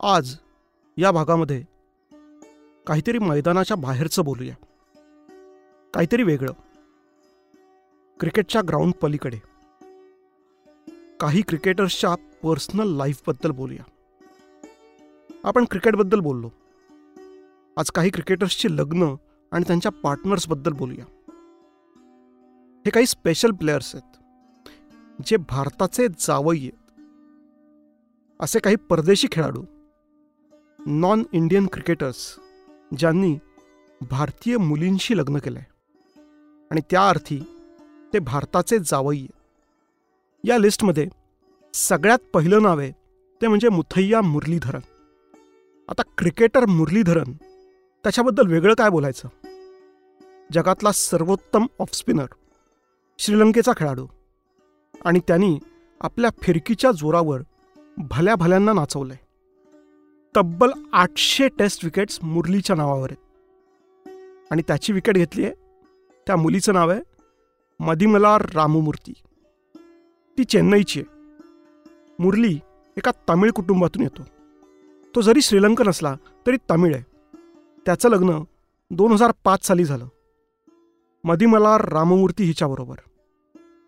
आज या भागामध्ये काहीतरी मैदानाच्या बाहेरचं बोलूया. काहीतरी वेगळं. क्रिकेटच्या ग्राउंड पलीकडे. काही क्रिकेटर्सच्या पर्सनल लाईफबद्दल बोलूया. आपण क्रिकेटबद्दल बोललो. आज काही क्रिकेटर्सची लग्न आणि त्यांच्या पार्टनर्सबद्दल बोलूया. हे काही स्पेशल प्लेयर्स आहेत. जे भारताचे जावई आहेत. असे काही परदेशी खेळाडू नॉन इंडियन क्रिकेटर्स ज्यांनी भारतीय मुलींशी लग्न केलंय. आणि त्या अर्थी ते भारताचे जावई या लिस्टमध्ये सगळ्यात पहिलं नाव आहे ते म्हणजे मुथय्या मुरलीधरन. आता क्रिकेटर मुरलीधरन त्याच्याबद्दल वेगळं काय बोलायचं? जगातला सर्वोत्तम ऑफस्पिनर श्रीलंकेचा खेळाडू. आणि त्यांनी आपल्या फिरकीच्या जोरावर भल्या भल्यांना नाचवलंय. तब्बल आठशे टेस्ट विकेट्स मुरलीच्या नावावर आहेत. आणि त्याची विकेट घेतली आहे त्या मुलीचं नाव आहे मदिमला राममूर्ती. ती चेन्नईची आहे. मुरली एका तमिळ कुटुंबातून येतो. तो जरी श्रीलंकन असला तरी तमिळ आहे. त्याचं लग्न दोन हजार पाच साली झालं. मदिमला राममूर्ती हिच्याबरोबर.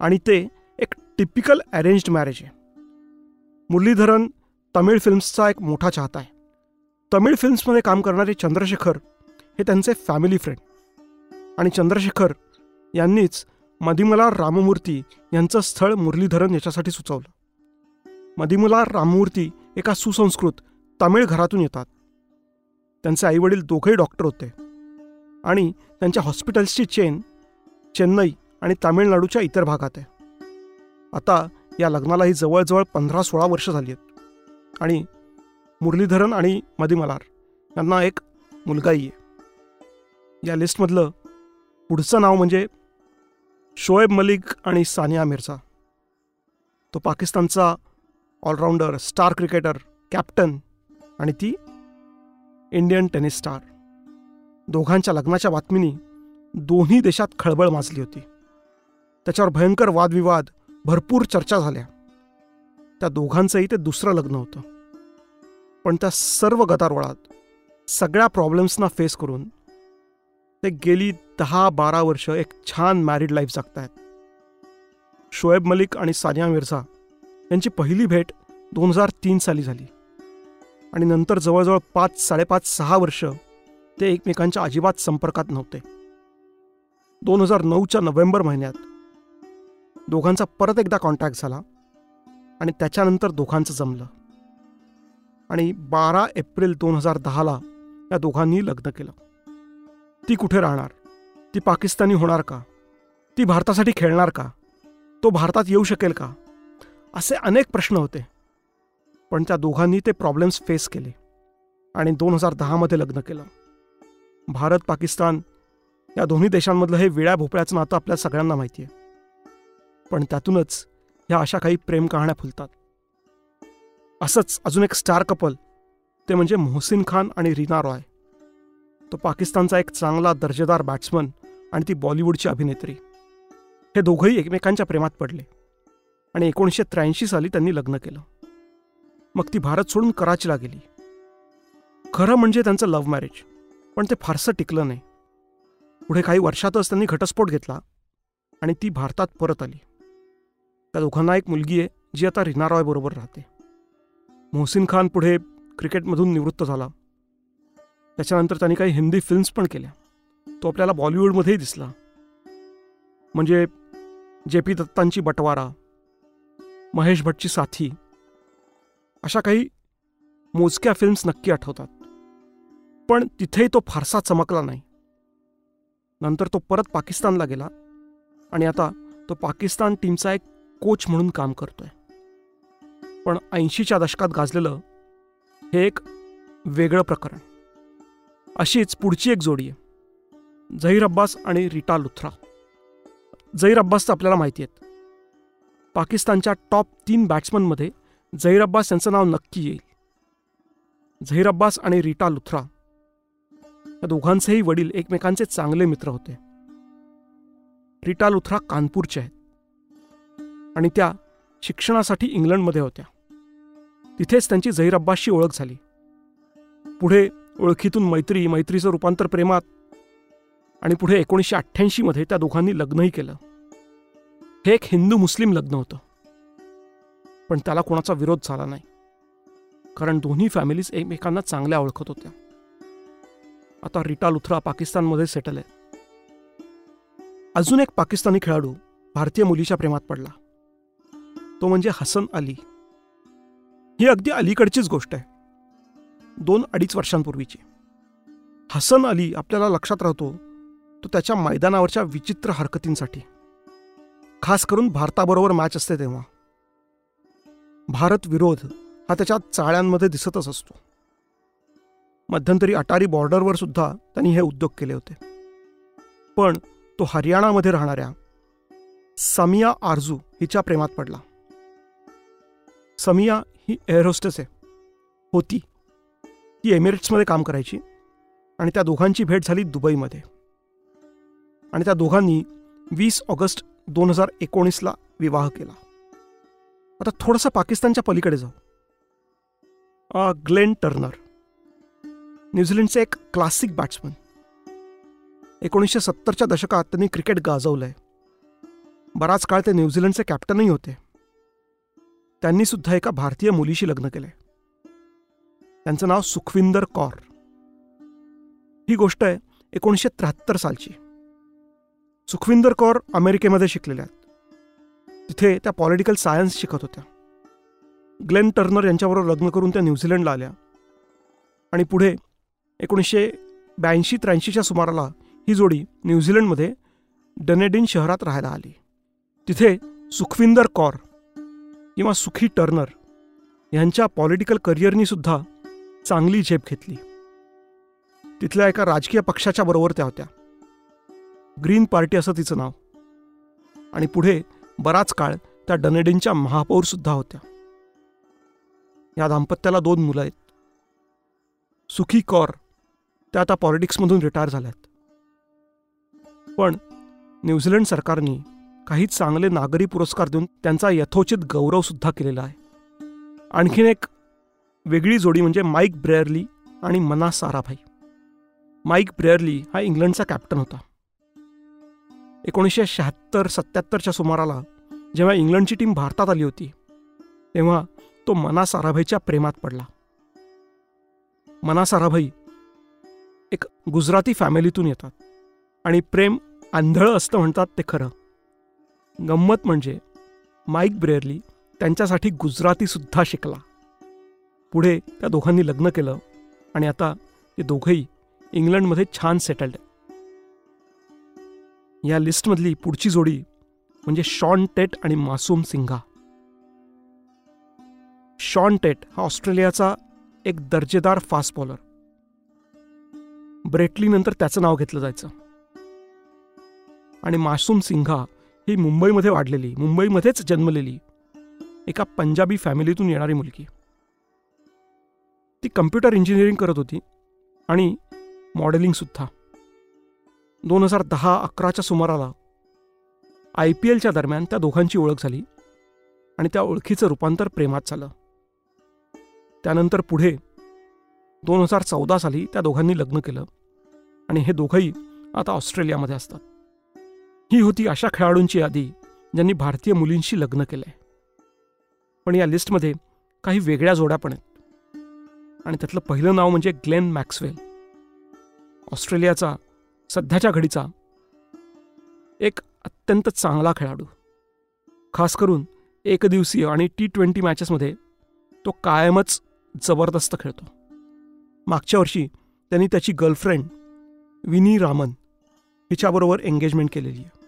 आणि ते एक टिपिकल अरेंज्ड मॅरेज आहे. मुरलीधरन तमिळ फिल्म्सचा एक मोठा चाहता आहे. तमिळ फिल्म्समध्ये काम करणारे चंद्रशेखर हे त्यांचे फॅमिली फ्रेंड आणि चंद्रशेखर यांनीच मदिमला राममूर्ती यांचं स्थळ मुरलीधरन याच्यासाठी सुचवलं. मदिमला राममूर्ती एका सुसंस्कृत तमिळ घरातून येतात. त्यांचे आईवडील दोघंही डॉक्टर होते. आणि त्यांच्या हॉस्पिटल्सची चेन चेन्नई आणि तामिळनाडूच्या इतर भागात आहे. आता या लग्नालाही जवळजवळ पंधरा सोळा वर्ष झाली आहेत. आणि मुरलीधरन आणि मदिमलार यांना एक मुलगाही आहे. या लिस्टमधलं पुढचं नाव म्हणजे शोएब मलिक आणि सानिया मिर्झा. तो पाकिस्तानचा ऑलराऊंडर स्टार क्रिकेटर कॅप्टन आणि ती इंडियन टेनिस स्टार. दोघांच्या लग्नाच्या बातमीनी दोन्ही देशात खळबळ माजली होती. त्याच्यावर भयंकर वादविवाद भरपूर चर्चा झाल्या. त्या दोघांचंही ते दुसरं लग्न होतं. पण त्या सर्व गदारोळात सगळ्या प्रॉब्लेम्सना फेस करून ते गेली दहा बारा वर्ष एक छान मॅरिड लाईफ जगतायत. शोएब मलिक आणि सानिया मिर्झा यांची पहिली भेट दोन हजार तीन साली झाली. आणि नंतर जवळजवळ पाच साडेपाच सहा वर्ष ते एकमेकांच्या अजिबात संपर्कात नव्हते. दोन हजार नऊच्या नोव्हेंबर महिन्यात दोघांचा परत एकदा कॉन्टॅक्ट झाला आणि त्याच्यानंतर दोघांचं जमलं. आणि बारा एप्रिल दोन हजार दहाला या दोघांनी लग्न केलं. ती कुठे राहणार? ती पाकिस्तानी होणार का? ती भारतासाठी खेळणार का? तो भारतात येऊ शकेल का? असे अनेक प्रश्न होते. पण त्या दोघांनी ते प्रॉब्लेम्स फेस केले आणि दोन हजार दहामध्ये लग्न केलं. भारत पाकिस्तान या दोन्ही देशांमधलं हे विळ्या भोपळ्याचं नातं आपल्या सगळ्यांना माहिती आहे पण त्यातूनच ह्या अशा काही प्रेम कहाण्या फुलतात. असंच अजून एक स्टार कपल ते म्हणजे मोहसिन खान आणि रीना रॉय. तो पाकिस्तानचा एक चांगला दर्जेदार बॅट्समन आणि ती बॉलिवूडची अभिनेत्री. हे दोघंही एकमेकांच्या प्रेमात पडले आणि एकोणीसशे त्र्याऐंशी साली त्यांनी लग्न केलं. मग ती भारत सोडून कराचीला गेली. खरं म्हणजे त्यांचं लव्ह मॅरेज पण ते फारसं टिकलं नाही. पुढे काही वर्षातच त्यांनी घटस्फोट घेतला आणि ती भारतात परत आली. त्या दोघांना एक मुलगी आहे जी आता रिना रॉय बरोबर राहते. मोहसिन खान पुढे क्रिकेटमधून निवृत्त झाला. त्याच्यानंतर त्यांनी काही हिंदी फिल्म्स पण केल्या. तो आपल्याला बॉलिवूडमध्येही दिसला. म्हणजे जे पी दत्तांची बटवारा महेश भटची साथी अशा काही मोजक्या फिल्म्स नक्की आठवतात. पण तिथेही तो फारसा चमकला नाही. नंतर तो परत पाकिस्तानला गेला आणि आता तो पाकिस्तान टीमचा एक कोच म्हणून काम करतोय. पण ऐंशीच्या दशकात गाजलेलं हे एक वेगळं प्रकरण. अशीच पुढची एक जोडी आहे. झहीर अब्बास आणि रिटा लुथ्रा. झहीर अब्बासचं आपल्याला माहिती आहेत. पाकिस्तानच्या टॉप तीन बॅट्समनमध्ये झहीर अब्बास यांचं नाव नक्की येईल. झहीर अब्बास आणि रिटा लुथ्रा या दोघांचेही वडील एकमेकांचे चांगले मित्र होते. रिटा लुथ्रा कानपूरच्या आहेत. आणि त्या शिक्षणासाठी इंग्लंडमध्ये होत्या. तिथेच त्यांची झहीर अब्बासशी ओळख झाली. पुढे ओळखीतून मैत्री मैत्रीचं रूपांतर प्रेमात आणि पुढे एकोणीसशे अठ्ठ्याऐंशीमध्ये त्या दोघांनी लग्नही केलं. हे एक हिंदू मुस्लिम लग्न होतं. पण त्याला कोणाचा विरोध झाला नाही. कारण दोन्ही फॅमिलीज एकमेकांना चांगल्या ओळखत होत्या. आता रिटा लुथरा पाकिस्तानमध्ये सेटल आहे अजून एक पाकिस्तानी खेळाडू भारतीय मुलीच्या प्रेमात पडला. तो म्हणजे हसन अली. ही अगदी अलीकडचीच गोष्ट आहे. दोन अडीच वर्षांपूर्वीची. हसन अली आपल्याला लक्षात राहतो तो त्याच्या मैदानावरच्या विचित्र हरकतींसाठी. खास करून भारताबरोबर मॅच असते तेव्हा. भारत विरोध हा त्याच्या चाळ्यांमध्ये दिसतच असतो. मध्यंतरी अटारी बॉर्डरवर सुद्धा त्यांनी हे उद्योग केले होते. पण तो हरियाणामध्ये राहणाऱ्या समिया आरजू हिच्या प्रेमात पडला. समिया ही एअर होस्टेस आहे. होती. ती एमिरेट्समध्ये काम करायची आणि त्या दोघांची भेट झाली दुबईमध्ये. आणि त्या दोघांनी वीस ऑगस्ट दोन हजार एकोणीसला विवाह केला. आता थोडंसं पाकिस्तानच्या पलीकडे जाऊ. Glenn Turner. न्यूझीलंडचे एक क्लासिक बॅट्समन. एकोणीसशे सत्तरच्या दशकात त्यांनी क्रिकेट गाजवलं आहे बराच काळ ते न्यूझीलंडचे कॅप्टनही होते. त्यांनी सुद्धा एका भारतीय मुलीशी लग्न केले त्यांचं नाव सुखविंदर कौर. ही गोष्ट आहे एकोणीसशे त्र्याहत्तर सालची. सुखविंदर कौर अमेरिकेमध्ये शिकलेल्या आहेत. तिथे त्या पॉलिटिकल सायन्स शिकत होत्या. ग्लेन टर्नर यांच्याबरोबर लग्न करून त्या न्यूझीलंडला आल्या. आणि पुढे एकोणीसशे ब्याऐंशी त्र्याऐंशीच्या सुमाराला ही जोडी न्यूझीलंडमध्ये डनेडिन शहरात राहायला आली. तिथे सुखविंदर कौर किंवा सुखी टर्नर यांच्या पॉलिटिकल करिअरनी सुद्धा चांगली झेप घेतली. तिथल्या एका राजकीय पक्षाच्या बरोबर त्या होत्या. ग्रीन पार्टी असं तिचं नाव. आणि पुढे बराच काळ त्या डनेडिनच्या महापौर सुद्धा होत्या. या दाम्पत्याला दोन मुलं आहेत. सुखी कौर त्या आता पॉलिटिक्समधून रिटायर झाल्यात. पण न्यूझीलंड सरकारने काही चांगले नागरी पुरस्कार देऊन त्यांचा यथोचित गौरवसुद्धा केलेला आहे. आणखीन एक वेगळी जोडी म्हणजे माईक ब्रेअरली आणि मना साराभाई. माईक ब्रेअरली हा इंग्लंडचा कॅप्टन होता. एकोणीसशे शहात्तर सत्याहत्तरच्या सुमाराला जेव्हा इंग्लंडची टीम भारतात आली होती तेव्हा तो मना साराभाईच्या प्रेमात पडला. मना साराभाई एक गुजराती फॅमिलीतून येतात आणि प्रेम आंधळं असतं म्हणतात ते खरं. गंमत म्हणजे माईक ब्रेअरली त्यांच्यासाठी गुजरातीसुद्धा शिकला. पुढे त्या दोघांनी लग्न केलं आणि आता ते दोघंही इंग्लंडमध्ये छान सेटल्ड या लिस्टमधली पुढची जोडी म्हणजे शॉन टेट आणि मासूम सिंघा. शॉन टेट हा ऑस्ट्रेलियाचा एक दर्जेदार फास्ट बॉलर ब्रेटली नंतर त्याचं नाव घेतलं जायचं. आणि मासूम सिंघा ही मुंबईमध्ये वाढलेली मुंबईमध्येच जन्मलेली एका पंजाबी फॅमिलीतून येणारी मुलगी. ती कम्प्युटर इंजिनिअरिंग करत होती आणि मॉडेलिंगसुद्धा दोन हजार दहा अकराच्या सुमाराला आय पी एलच्या दरम्यान त्या दोघांची ओळख झाली आणि त्या ओळखीचं रूपांतर प्रेमात झालं. त्यानंतर पुढे दोन हजार चौदा साली त्या दोघांनी लग्न केलं आणि हे दोघंही आता ऑस्ट्रेलियामध्ये असतात. ही होती अशा खेळाडूंची यादी ज्यांनी भारतीय मुलींशी लग्न केलं आहे पण या लिस्टमध्ये काही वेगळ्या जोड्या पण आहेत. आणि त्यातलं पहिलं नाव म्हणजे ग्लेन मॅक्सवेल. ऑस्ट्रेलियाचा सध्याच्या घडीचा एक अत्यंत चांगला खेळाडू. खास करून एकदिवसीय आणि टी ट्वेंटी मॅचेसमध्ये तो कायमच जबरदस्त खेळतो. मागच्या वर्षी त्यांनी त्याची गर्लफ्रेंड विनी रामन हिच्याबरोबर एंगेजमेंट केलेली आहे.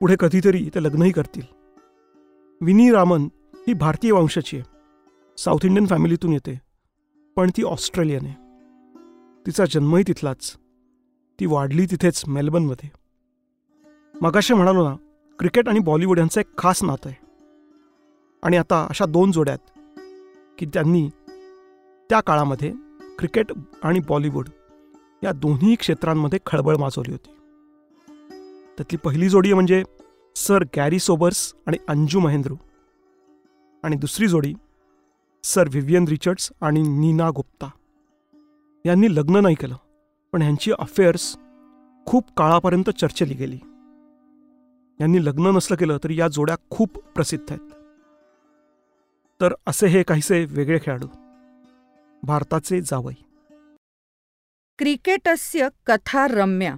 पुढे कधीतरी ते लग्नही करतील. विनी रामन ही भारतीय वंशाची आहे. साऊथ इंडियन फॅमिलीतून येते. पण ती ऑस्ट्रेलियन आहे. तिचा जन्मही तिथलाच. ती वाढली तिथेच मेलबर्नमध्ये. मगाशी म्हणालो ना क्रिकेट आणि बॉलिवूड यांचं एक खास नातं आहे. आणि आता अशा दोन जोड्या आहेत की त्यांनी त्या काळामध्ये क्रिकेट आणि बॉलिवूड या दोन्ही क्षेत्रांमध्ये खळबळ माजवली होती. त्यातली पहिली जोडी म्हणजे सर गॅरी सोबर्स आणि अंजू महेंद्रू. आणि दुसरी जोडी सर व्हिवियन रिचर्ड्स आणि नीना गुप्ता. यांनी लग्न नाही केलं पण ह्यांची अफेअर्स खूप काळापर्यंत चर्चेली गेली. यांनी लग्न नसलं केलं तरी या जोड्या खूप प्रसिद्ध आहेत. तर असे हे काहीसे वेगळे खेळाडू. भारताचे जावई. क्रिकेटस्य कथा रम्या